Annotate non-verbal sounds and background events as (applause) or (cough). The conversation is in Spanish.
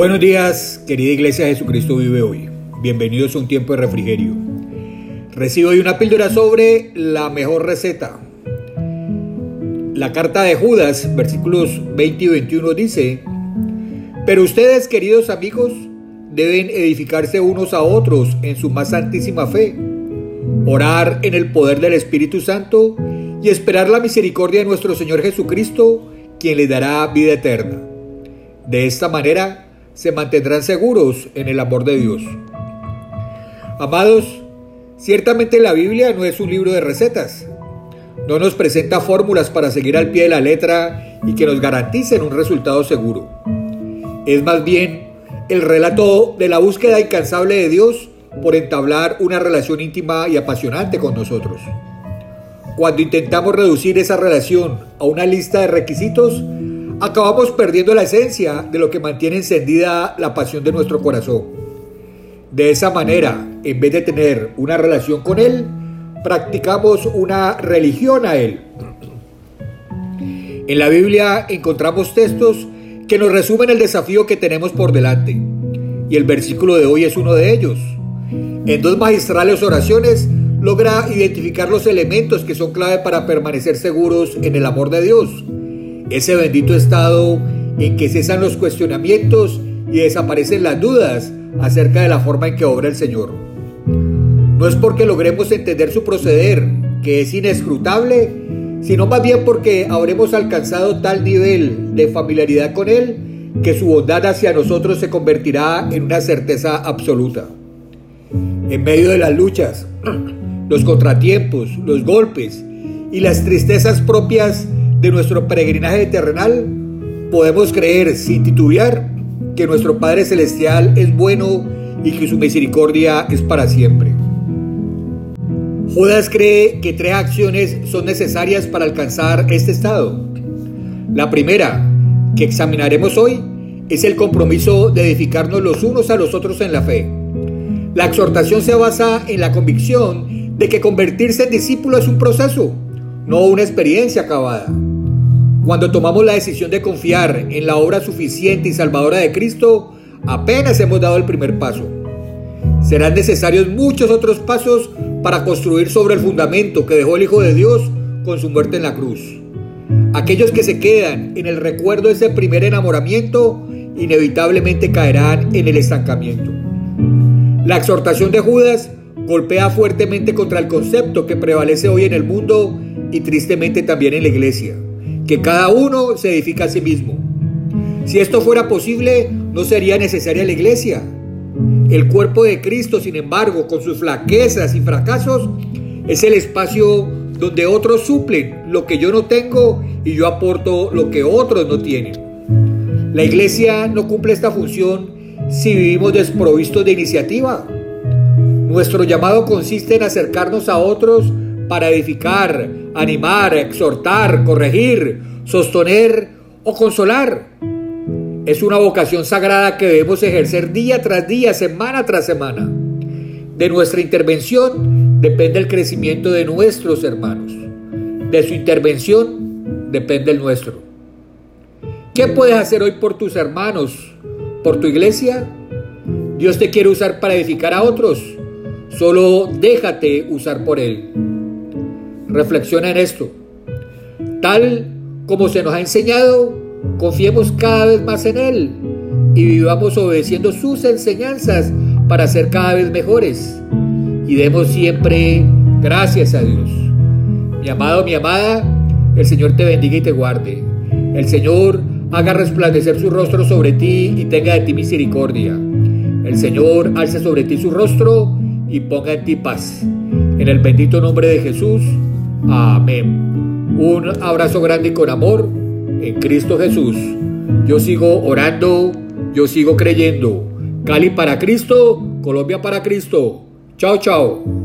Buenos días, querida Iglesia Jesucristo vive hoy. Bienvenidos a un tiempo de refrigerio. Recibo hoy una píldora sobre la mejor receta. La carta de Judas, versículos 20 y 21 dice, Pero ustedes, queridos amigos, deben edificarse unos a otros en su más santísima fe, orar en el poder del Espíritu Santo y esperar la misericordia de nuestro Señor Jesucristo, quien le dará vida eterna. De esta manera, se mantendrán seguros en el amor de Dios. Amados, ciertamente la Biblia no es un libro de recetas. No nos presenta fórmulas para seguir al pie de la letra y que nos garanticen un resultado seguro. Es más bien el relato de la búsqueda incansable de Dios por entablar una relación íntima y apasionante con nosotros. Cuando intentamos reducir esa relación a una lista de requisitos, acabamos perdiendo la esencia de lo que mantiene encendida la pasión de nuestro corazón. De esa manera, en vez de tener una relación con Él, practicamos una religión a Él. En la Biblia encontramos textos que nos resumen el desafío que tenemos por delante, y el versículo de hoy es uno de ellos. En dos magistrales oraciones logra identificar los elementos que son clave para permanecer seguros en el amor de Dios ese bendito estado en que cesan los cuestionamientos y desaparecen las dudas acerca de la forma en que obra el Señor. No es porque logremos entender su proceder, que es inescrutable, sino más bien porque habremos alcanzado tal nivel de familiaridad con Él que su bondad hacia nosotros se convertirá en una certeza absoluta. En medio de las luchas, (clears throat) los contratiempos, los golpes y las tristezas propias de nuestro peregrinaje terrenal, podemos creer sin titubear que nuestro Padre Celestial es bueno y que su misericordia es para siempre. Judas cree que tres acciones son necesarias para alcanzar este estado. La primera, que examinaremos hoy, es el compromiso de edificarnos los unos a los otros en la fe. La exhortación se basa en la convicción de que convertirse en discípulo es un proceso, no una experiencia acabada. Cuando tomamos la decisión de confiar en la obra suficiente y salvadora de Cristo, apenas hemos dado el primer paso. Serán necesarios muchos otros pasos para construir sobre el fundamento que dejó el Hijo de Dios con su muerte en la cruz. Aquellos que se quedan en el recuerdo de ese primer enamoramiento inevitablemente caerán en el estancamiento. La exhortación de Judas golpea fuertemente contra el concepto que prevalece hoy en el mundo y tristemente también en la iglesia que cada uno se edifica a sí mismo. Si esto fuera posible, no sería necesaria la iglesia. El cuerpo de Cristo, sin embargo, con sus flaquezas y fracasos, es el espacio donde otros suplen lo que yo no tengo y yo aporto lo que otros no tienen. La iglesia no cumple esta función si vivimos desprovistos de iniciativa. Nuestro llamado consiste en acercarnos a otros para edificar, animar, exhortar, corregir, sostener o consolar. Es una vocación sagrada que debemos ejercer día tras día, semana tras semana. De nuestra intervención depende el crecimiento de nuestros hermanos. De su intervención depende el nuestro. ¿Qué puedes hacer hoy por tus hermanos, por tu iglesia? Dios te quiere usar para edificar a otros. Solo déjate usar por Él. Reflexiona en esto. Tal como se nos ha enseñado, confiemos cada vez más en Él y vivamos obedeciendo sus enseñanzas para ser cada vez mejores. Y demos siempre gracias a Dios. Mi amado, mi amada, el Señor te bendiga y te guarde. El Señor haga resplandecer su rostro sobre ti y tenga de ti misericordia. El Señor alce sobre ti su rostro y ponga en ti paz. En el bendito nombre de Jesús. Amén. Un abrazo grande y con amor en Cristo Jesús. Yo sigo orando, yo sigo creyendo. Cali para Cristo, Colombia para Cristo. Chao, chao.